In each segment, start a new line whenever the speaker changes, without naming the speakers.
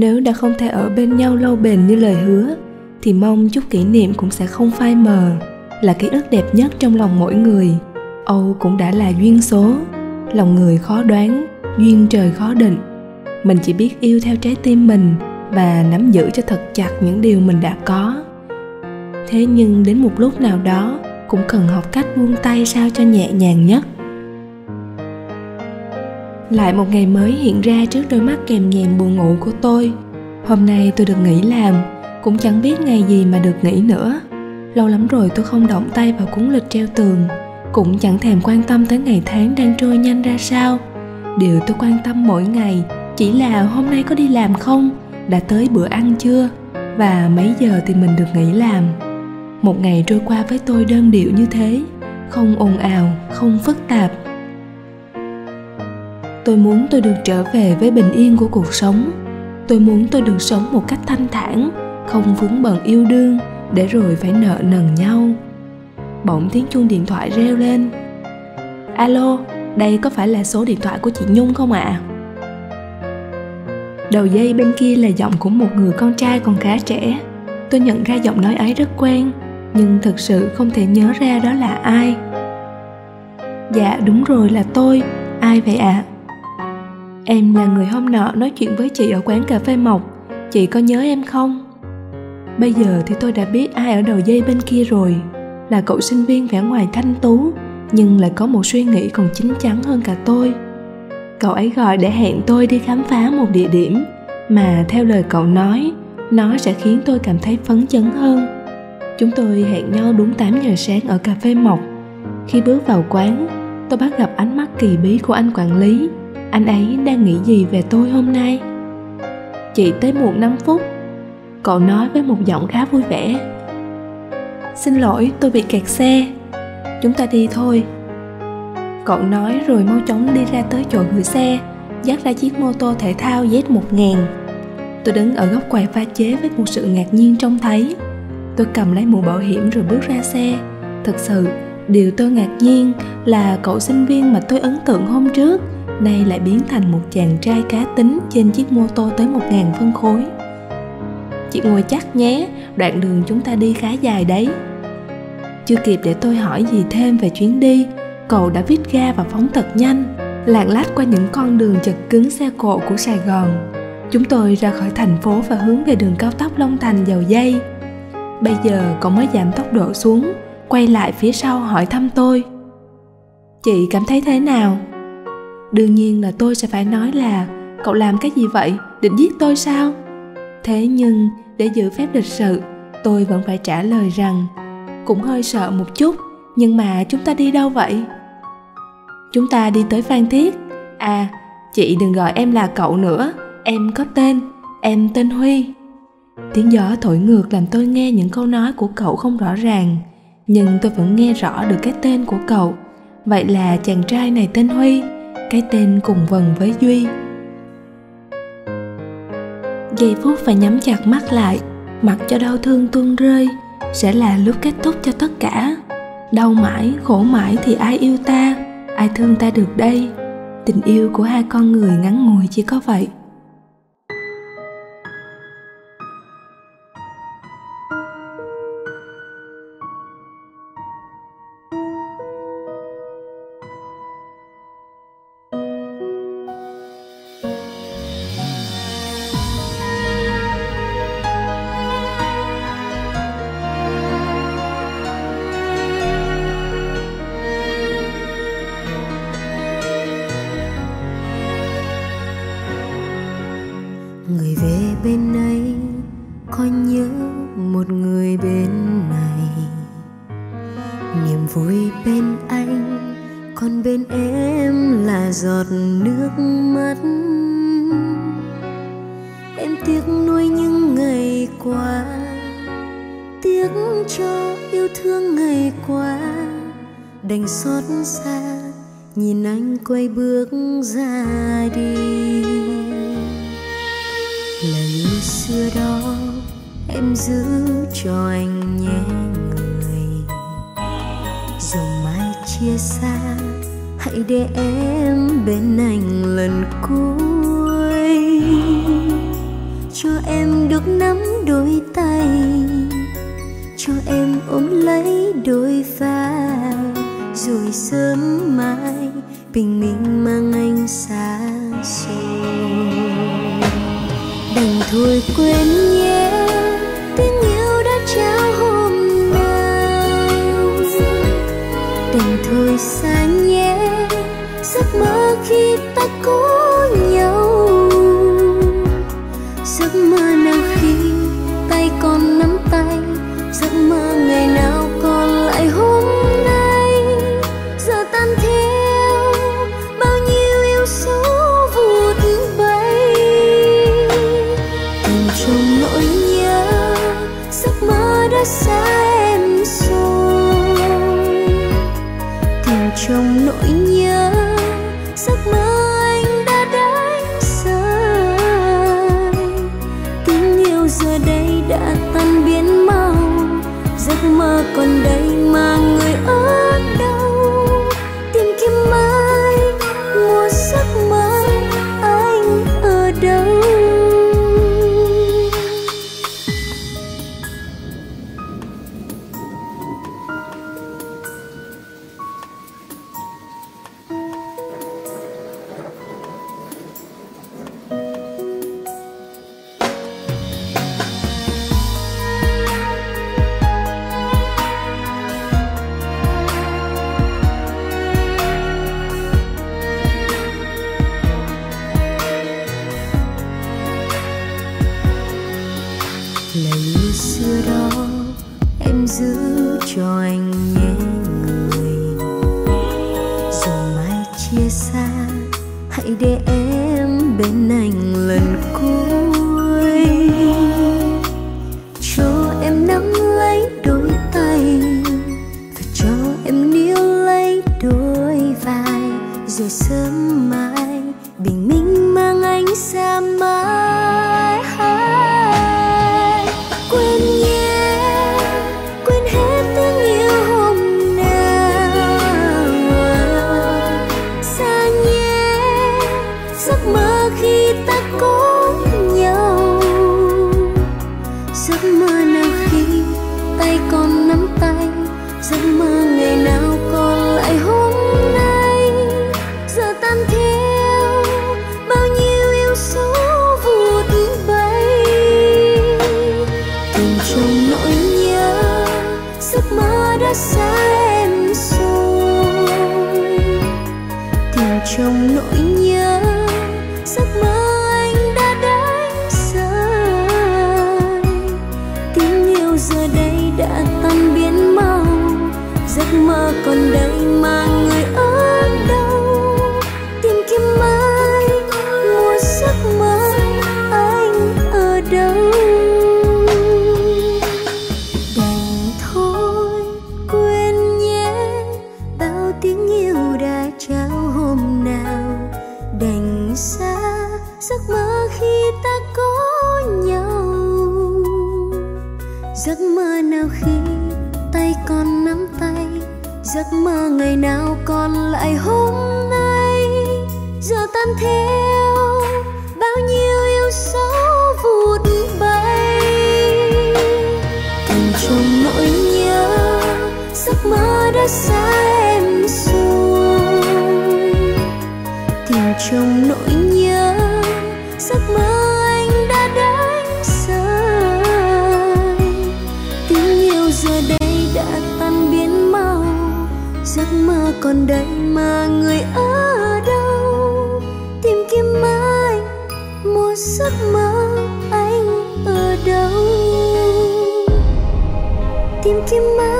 nếu đã không thể ở bên nhau lâu bền như lời hứa, thì mong chút kỷ niệm cũng sẽ không phai mờ, là ký ức đẹp nhất trong lòng mỗi người. Âu cũng đã là duyên số, lòng người khó đoán, duyên trời khó định. Mình chỉ biết yêu theo trái tim mình và nắm giữ cho thật chặt những điều mình đã có. Thế nhưng đến một lúc nào đó, cũng cần học cách buông tay sao cho nhẹ nhàng nhất lại một ngày mới hiện ra trước đôi mắt kèm nhèm buồn ngủ của tôi. Hôm nay tôi được nghỉ làm, cũng chẳng biết ngày gì mà được nghỉ nữa. Lâu lắm rồi tôi không động tay vào cuốn lịch treo tường, cũng chẳng thèm quan tâm tới ngày tháng đang trôi nhanh ra sao. Điều tôi quan tâm mỗi ngày chỉ là hôm nay có đi làm không, đã tới bữa ăn chưa, và mấy giờ thì mình được nghỉ làm. Một ngày trôi qua với tôi đơn điệu như thế, không ồn ào, không phức tạp tôi muốn tôi được trở về với bình yên của cuộc sống. Tôi muốn tôi được sống một cách thanh thản, không vướng bận yêu đương, để rồi phải nợ nần nhau. Bỗng tiếng chuông điện thoại reo lên. Alo, đây có phải là số điện thoại của chị nhung không ạ? À? đầu dây bên kia là giọng của một người con trai còn khá trẻ. Tôi nhận ra giọng nói ấy rất quen, nhưng thực sự không thể nhớ ra đó là ai. Dạ đúng rồi là tôi. Ai vậy ạ? à? Em là người hôm nọ nói chuyện với chị ở quán cà phê mộc. Chị có nhớ em không? Bây giờ thì tôi đã biết ai ở đầu dây bên kia rồi. Là cậu sinh viên vẻ ngoài thanh tú, nhưng lại có một suy nghĩ còn chín chắn hơn cả tôi. Cậu ấy gọi để hẹn tôi đi khám phá một địa điểm, mà theo lời cậu nói, nó sẽ khiến tôi cảm thấy phấn chấn hơn. Chúng tôi hẹn nhau đúng 8 giờ sáng ở cà phê mộc. Khi bước vào quán, tôi bắt gặp ánh mắt kỳ bí của anh quản lý anh ấy đang nghĩ gì về tôi hôm nay? Chị tới muộn 5 phút, cậu nói với một giọng khá vui vẻ. Xin lỗi, tôi bị kẹt xe. Chúng ta đi thôi. Cậu nói rồi mau chóng đi ra tới chỗ gửi xe, dắt ra chiếc mô tô thể thao Z1000 tôi đứng ở góc quầy pha chế với một sự ngạc nhiên trông thấy. Tôi cầm lấy mũ bảo hiểm rồi bước ra xe. Thật sự, điều tôi ngạc nhiên là cậu sinh viên mà tôi ấn tượng hôm trước nay lại biến thành một chàng trai cá tính trên chiếc mô tô tới 1.000 phân khối. Chị ngồi chắc nhé, đoạn đường chúng ta đi khá dài đấy. Chưa kịp để tôi hỏi gì thêm về chuyến đi, cậu đã vít ga và phóng thật nhanh, lạng lách qua những con đường chật cứng xe cộ của sài gòn. Chúng tôi ra khỏi thành phố và hướng về đường cao tốc long thành dầu dây. Bây giờ cậu mới giảm tốc độ xuống, quay lại phía sau hỏi thăm tôi. Chị cảm thấy thế nào? Đương nhiên là tôi sẽ phải nói là, cậu làm cái gì vậy? Định giết tôi sao? Thế nhưng, để giữ phép lịch sự, tôi vẫn phải trả lời rằng, cũng hơi sợ một chút, nhưng mà chúng ta đi đâu vậy? Chúng ta đi tới phan thiết. À chị đừng gọi em là cậu nữa, em có tên, em tên huy. Tiếng gió thổi ngược làm tôi nghe những câu nói của cậu không rõ ràng, nhưng tôi vẫn nghe rõ được cái tên của cậu. Vậy là chàng trai này tên huy cái tên cùng vần với duy. Giây phút phải nhắm chặt mắt lại, mặc cho đau thương tuôn rơi, sẽ là lúc kết thúc cho tất cả. Đau mãi, khổ mãi thì ai yêu ta? Ai thương ta được đây? Tình yêu của hai con người ngắn ngủi chỉ có vậy.
Bên anh lần cuối. Cho em được nắm đôi tay, cho em ôm lấy đôi vai. Rồi sớm mai bình minh mang anh xa xôi. Đành thôi quên nhé. Trong nỗi nhớ. Giấc mơ anh đã đánh rơi. Tình yêu giờ đây đã tan biến mau. Giấc mơ còn đây mang giữ cho anh xa em rồi. Tìm trong nỗi giấc mơ nào khi tay còn nắm tay, giấc mơ ngày nào còn lại hôm nay. Giờ tan theo bao nhiêu yêu dấu vụt bay. Tìm trong nỗi nhớ, giấc mơ đã xa em rồi tìm trong nỗi nhớ, giấc mơ còn đây mà người ở đâu? Tìm kiếm mãi một giấc mơ anh ở đâu? Tìm kiếm mãi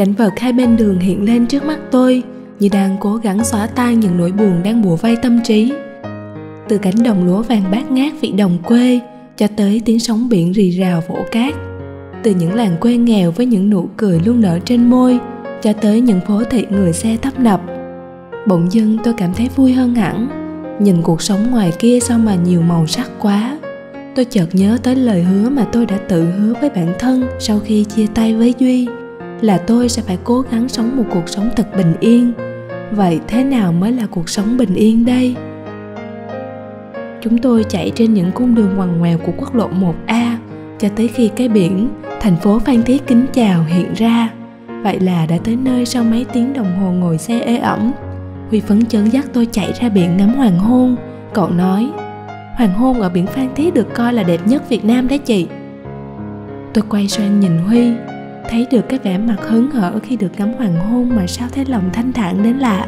cảnh vật hai bên đường hiện lên trước mắt tôi, như đang cố gắng xóa tan những nỗi buồn đang bùa vây tâm trí. Từ cánh đồng lúa vàng bát ngát vị đồng quê, cho tới tiếng sóng biển rì rào vỗ cát. Từ những làng quê nghèo với những nụ cười luôn nở trên môi, cho tới những phố thị người xe tấp nập. Bỗng dưng tôi cảm thấy vui hơn hẳn, nhìn cuộc sống ngoài kia sao mà nhiều màu sắc quá. Tôi chợt nhớ tới lời hứa mà tôi đã tự hứa với bản thân sau khi chia tay với duy là tôi sẽ phải cố gắng sống một cuộc sống thật bình yên vậy thế nào mới là cuộc sống bình yên đây chúng tôi chạy trên những cung đường ngoằn ngoèo của quốc lộ 1A cho tới khi cái biển thành phố Phan Thiết kính chào hiện ra. Vậy là đã tới nơi sau mấy tiếng đồng hồ ngồi xe ê ẩm. Huy phấn chấn dắt tôi chạy ra biển ngắm hoàng hôn. Cậu nói, hoàng hôn ở biển Phan Thiết được coi là đẹp nhất Việt Nam đấy chị. Tôi quay sang nhìn Huy, thấy được cái vẻ mặt hớn hở khi được ngắm hoàng hôn mà sao thấy lòng thanh thản đến lạ.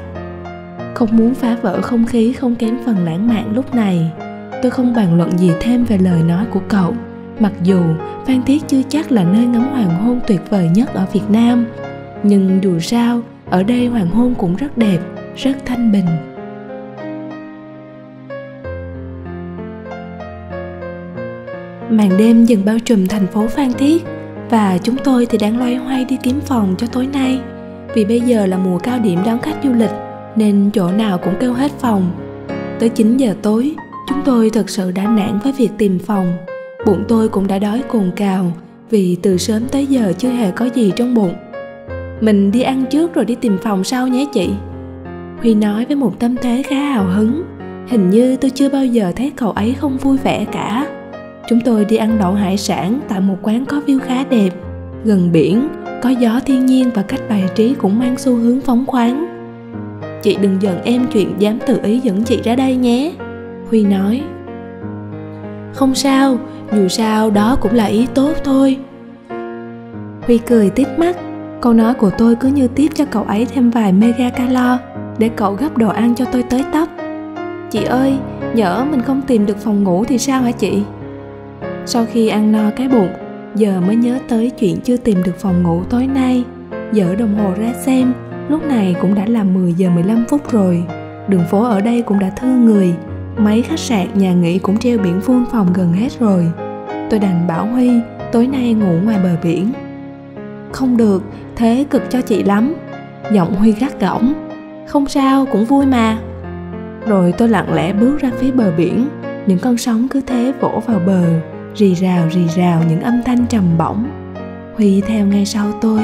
Không muốn phá vỡ không khí không kém phần lãng mạn lúc này, tôi không bàn luận gì thêm về lời nói của cậu. Mặc dù phan thiết chưa chắc là nơi ngắm hoàng hôn tuyệt vời nhất ở việt nam nhưng dù sao ở đây hoàng hôn cũng rất đẹp rất thanh bình. Màn đêm dần bao trùm thành phố phan thiết và chúng tôi thì đang loay hoay đi kiếm phòng cho tối nay. Vì bây giờ là mùa cao điểm đón khách du lịch, nên chỗ nào cũng kêu hết phòng. Tới 9 giờ tối, chúng tôi thật sự đã nản với việc tìm phòng. Bụng tôi cũng đã đói cồn cào, vì từ sớm tới giờ chưa hề có gì trong bụng. Mình đi ăn trước rồi đi tìm phòng sau nhé chị. Huy nói với một tâm thế khá hào hứng, hình như tôi chưa bao giờ thấy cậu ấy không vui vẻ cả chúng tôi đi ăn đậu hải sản tại một quán có view khá đẹp. Gần biển, có gió thiên nhiên và cách bài trí cũng mang xu hướng phóng khoáng. Chị đừng giận em chuyện dám tự ý dẫn chị ra đây nhé. Huy nói. Không sao, dù sao đó cũng là ý tốt thôi. Huy cười tít mắt. Câu nói của tôi cứ như tiếp cho cậu ấy thêm vài mega calo để cậu gấp đồ ăn cho tôi tới tấp. Chị ơi, nhỡ mình không tìm được phòng ngủ thì sao hả chị? Sau khi ăn no cái bụng, giờ mới nhớ tới chuyện chưa tìm được phòng ngủ tối nay. Dở đồng hồ ra xem, lúc này cũng đã là 10 giờ 15 phút rồi. Đường phố ở đây cũng đã thư người, mấy khách sạn, nhà nghỉ cũng treo biển phun phòng gần hết rồi. Tôi đành bảo huy, tối nay ngủ ngoài bờ biển. Không được, thế cực cho chị lắm, giọng huy gắt gỏng. Không sao, cũng vui mà. Rồi tôi lặng lẽ bước ra phía bờ biển, những con sóng cứ thế vỗ vào bờ rì rào rì rào những âm thanh trầm bổng. Huy, theo ngay sau tôi,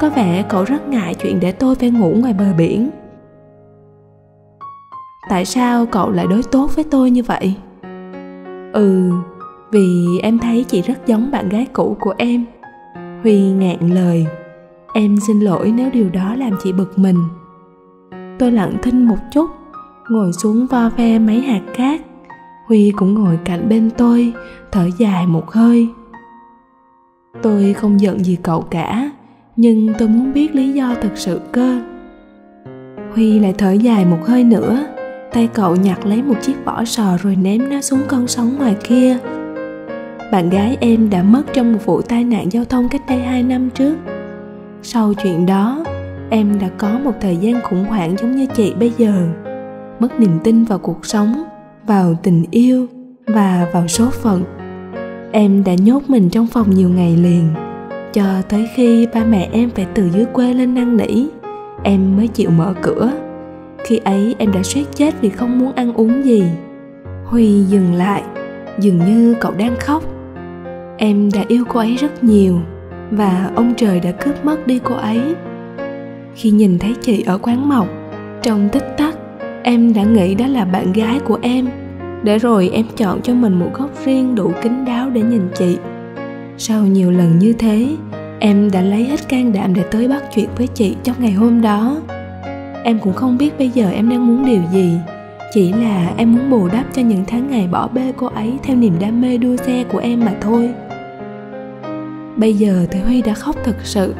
có vẻ cậu rất ngại chuyện để tôi phải ngủ ngoài bờ biển. Tại sao cậu lại đối tốt với tôi như vậy? Ừ vì em thấy chị rất giống bạn gái cũ của em. Huy ngạn lời, em xin lỗi nếu điều đó làm chị bực mình. Tôi lặng thinh một chút, ngồi xuống vo ve mấy hạt cát huy cũng ngồi cạnh bên tôi thở dài một hơi tôi không giận gì cậu cả nhưng tôi muốn biết lý do thực sự cơ huy lại thở dài một hơi nữa tay cậu nhặt lấy một chiếc vỏ sò rồi ném nó xuống con sóng ngoài kia bạn gái em đã mất trong một vụ tai nạn giao thông cách đây 2 năm trước. Sau chuyện đó, em đã có một thời gian khủng hoảng giống như chị bây giờ. Mất niềm tin vào cuộc sống, vào tình yêu và vào số phận. Em đã nhốt mình trong phòng nhiều ngày liền, cho tới khi ba mẹ em phải từ dưới quê lên năn nỉ, em mới chịu mở cửa. Khi ấy em đã suýt chết vì không muốn ăn uống gì. Huy dừng lại, dường như cậu đang khóc em đã yêu cô ấy rất nhiều và ông trời đã cướp mất đi cô ấy khi nhìn thấy chị ở quán mộc trong tích tắc em đã nghĩ đó là bạn gái của em để rồi em chọn cho mình một góc riêng đủ kín đáo để nhìn chị. Sau nhiều lần như thế, em đã lấy hết can đảm để tới bắt chuyện với chị trong ngày hôm đó. Em cũng không biết bây giờ em đang muốn điều gì, chỉ là em muốn bù đắp cho những tháng ngày bỏ bê cô ấy theo niềm đam mê đua xe của em mà thôi. Bây giờ thì huy đã khóc thật sự.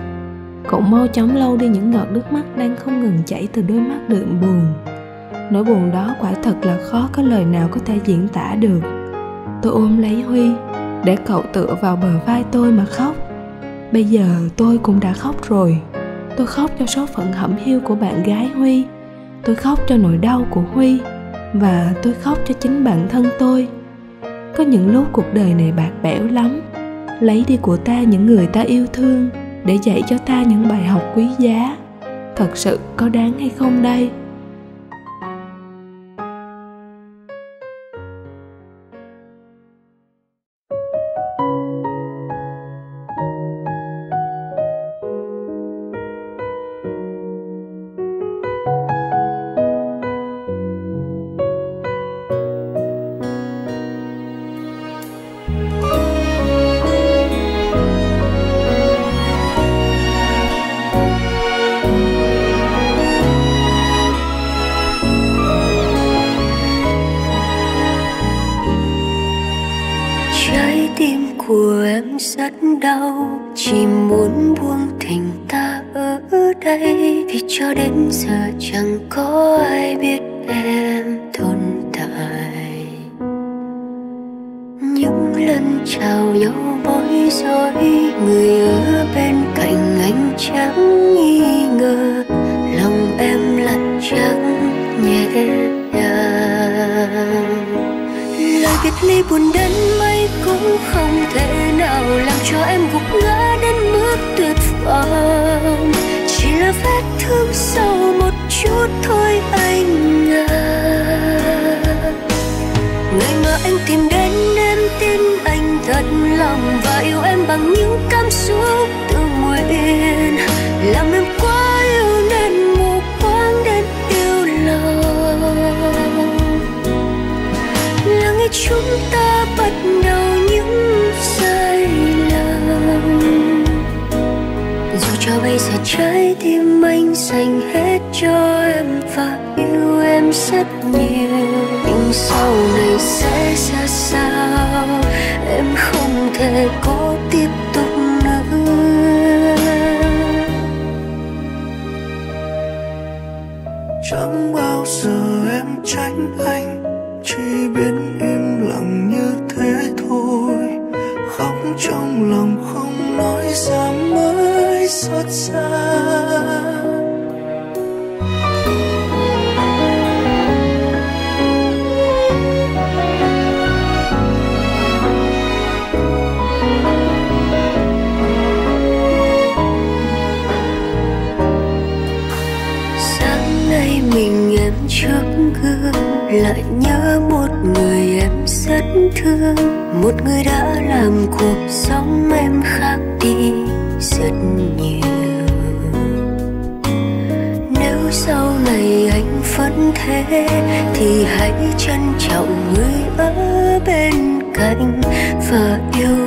Cậu mau chóng lau đi những giọt nước mắt đang không ngừng chảy từ đôi mắt đượm buồn nỗi buồn đó quả thật là khó có lời nào có thể diễn tả được. Tôi ôm lấy huy, để cậu tựa vào bờ vai tôi mà khóc. Bây giờ tôi cũng đã khóc rồi. Tôi khóc cho số phận hẩm hiu của bạn gái huy. Tôi khóc cho nỗi đau của huy. Và tôi khóc cho chính bản thân tôi. Có những lúc cuộc đời này bạc bẽo lắm. Lấy đi của ta những người ta yêu thương, để dạy cho ta những bài học quý giá. Thật sự có đáng hay không đây?
Chẳng có ai biết em tồn tại. Những lần chào nhau bối rối người ở bên cạnh anh chẳng nghi ngờ, lòng em lạnh trắng nhẹ nhàng. Lời biệt ly buồn đến mấy cũng không thể nào làm cho em gục ngã đến mức tuyệt vọng là vết thương sâu một chút thôi anh à. Ngày mà anh tìm đến em, tin anh thật lòng và yêu em bằng những cảm xúc tự nguyện. Làm trái tim anh dành hết cho em và yêu em rất nhiều. Nhưng sau này sẽ ra sao? Em không thể có tiếp tục nữa.
Chẳng bao giờ em tránh anh, chỉ biết im lặng như thế thôi. Khóc trong lòng không nói ra mới xót xa
sáng nay mình em trước gương, lại nhớ một người em rất thương. Một người đã làm cuộc sống em khác đi. Vẫn thế thì hãy trân trọng người ở bên cạnh. Và yêu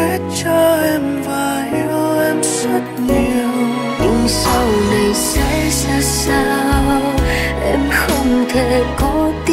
hết cho em và yêu em rất nhiều.
Nhưng sau này sẽ ra sao? Em không thể có tiếp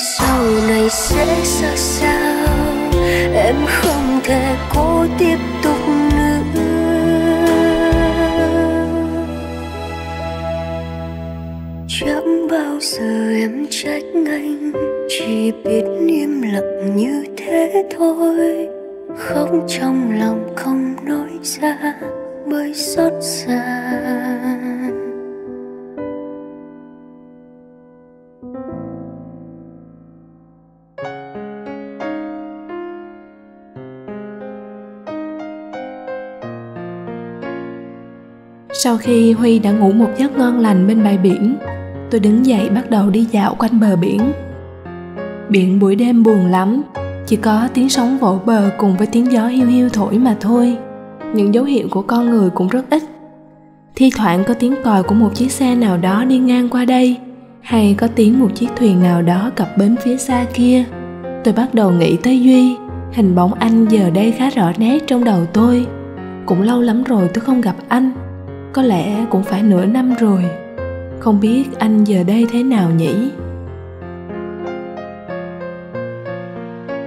sau này sẽ ra sao? Em không thể cố
tiếp tục nữa.
Chẳng bao giờ em trách anh, chỉ biết im lặng như thế thôi. Không trong lòng không nói ra bởi xót xa.
Sau khi Huy đã ngủ một giấc ngon lành bên bãi biển, tôi đứng dậy bắt đầu đi dạo quanh bờ biển. Biển buổi đêm buồn lắm, chỉ có tiếng sóng vỗ bờ cùng với tiếng gió hiu hiu thổi mà thôi. Những dấu hiệu của con người cũng rất ít. Thi thoảng có tiếng còi của một chiếc xe nào đó đi ngang qua đây, hay có tiếng một chiếc thuyền nào đó cập bến phía xa kia. Tôi bắt đầu nghĩ tới Duy, hình bóng anh giờ đây khá rõ nét trong đầu tôi. Cũng lâu lắm rồi tôi không gặp anh có lẽ cũng phải nửa năm rồi. Không biết anh giờ đây thế nào nhỉ?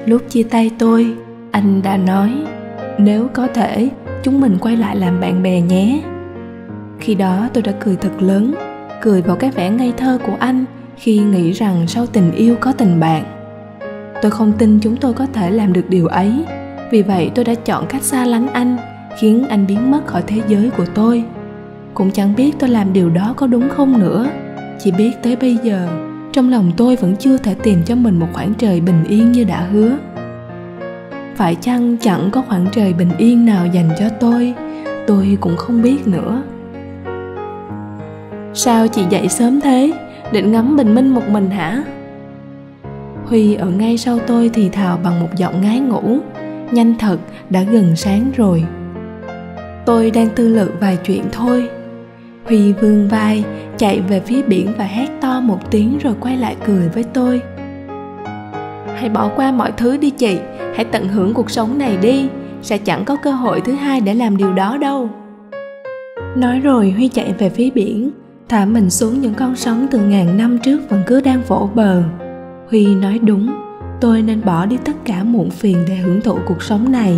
Lúc chia tay tôi, anh đã nói, nếu có thể, chúng mình quay lại làm bạn bè nhé. Khi đó tôi đã cười thật lớn, cười vào cái vẻ ngây thơ của anh khi nghĩ rằng sau tình yêu có tình bạn. Tôi không tin chúng tôi có thể làm được điều ấy. Vì vậy tôi đã chọn cách xa lánh anh, khiến anh biến mất khỏi thế giới của tôi cũng chẳng biết tôi làm điều đó có đúng không nữa. Chỉ biết tới bây giờ, trong lòng tôi vẫn chưa thể tìm cho mình một khoảng trời bình yên như đã hứa. Phải chăng chẳng có khoảng trời bình yên nào dành cho tôi? Tôi cũng không biết nữa. Sao chị dậy sớm thế? Định ngắm bình minh một mình hả? Huy ở ngay sau tôi thì thào bằng một giọng ngái ngủ. Nhanh thật, đã gần sáng rồi. Tôi đang tư lự vài chuyện thôi. Huy vươn vai, chạy về phía biển và hét to một tiếng rồi quay lại cười với tôi. Hãy bỏ qua mọi thứ đi chị, hãy tận hưởng cuộc sống này đi, sẽ chẳng có cơ hội thứ hai để làm điều đó đâu. Nói rồi Huy chạy về phía biển, thả mình xuống những con sóng từ ngàn năm trước vẫn cứ đang vỗ bờ. Huy nói đúng, tôi nên bỏ đi tất cả muộn phiền để hưởng thụ cuộc sống này.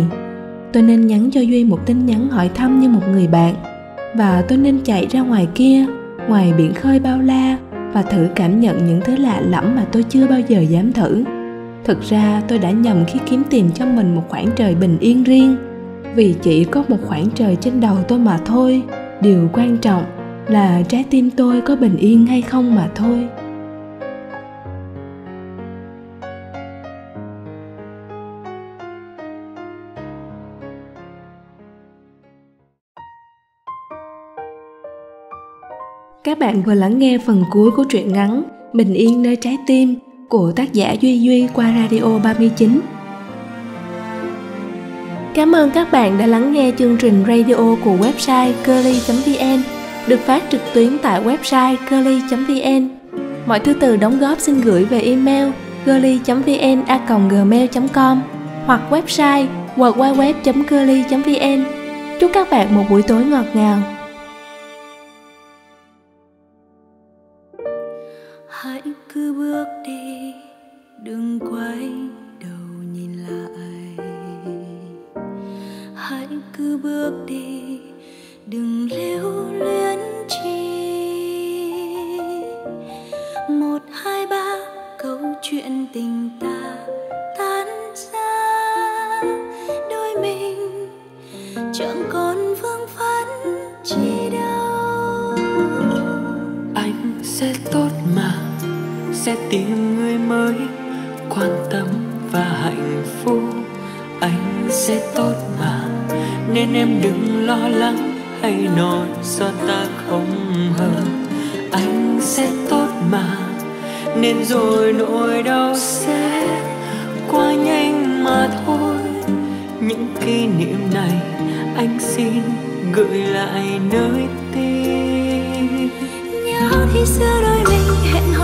Tôi nên nhắn cho Duy một tin nhắn hỏi thăm như một người bạn và tôi nên chạy ra ngoài kia, ngoài biển khơi bao la và thử cảm nhận những thứ lạ lẫm mà tôi chưa bao giờ dám thử. Thực ra, tôi đã nhầm khi kiếm tìm cho mình một khoảng trời bình yên riêng. Vì chỉ có một khoảng trời trên đầu tôi mà thôi, điều quan trọng là trái tim tôi có bình yên hay không mà thôi. Các bạn vừa lắng nghe phần cuối của truyện ngắn Bình yên nơi trái tim của tác giả Duy Duy qua Radio 39. Cảm ơn các bạn đã lắng nghe chương trình radio của website curly.vn được phát trực tuyến tại website curly.vn. Mọi thư từ đóng góp xin gửi về email curly.vn@gmail.com hoặc website www.curly.vn. Chúc các bạn một buổi tối ngọt ngào.
Bước đi, đừng quay đầu nhìn lại. Hãy cứ bước đi, đừng lưu luyến chi. Một, hai, ba, câu chuyện tình
ta tan ra. Đôi mình chẳng còn vương phấn chi đâu. Anh sẽ tốt mà sẽ tìm người mới. Quan tâm và hạnh phúc,
anh sẽ tốt mà. Nên em đừng lo lắng hay nói do ta không hợp anh sẽ tốt mà, nên rồi nỗi đau sẽ qua nhanh mà thôi.
Những kỷ niệm này anh xin gửi lại nơi tim nhớ khi xưa đôi mình hẹn hò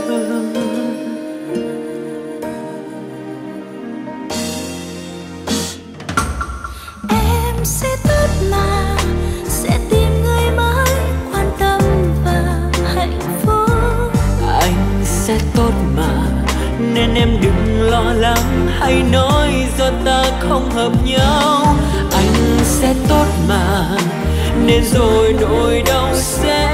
ai nói do ta không hợp
nhau. Anh sẽ tốt mà, nên rồi nỗi đau sẽ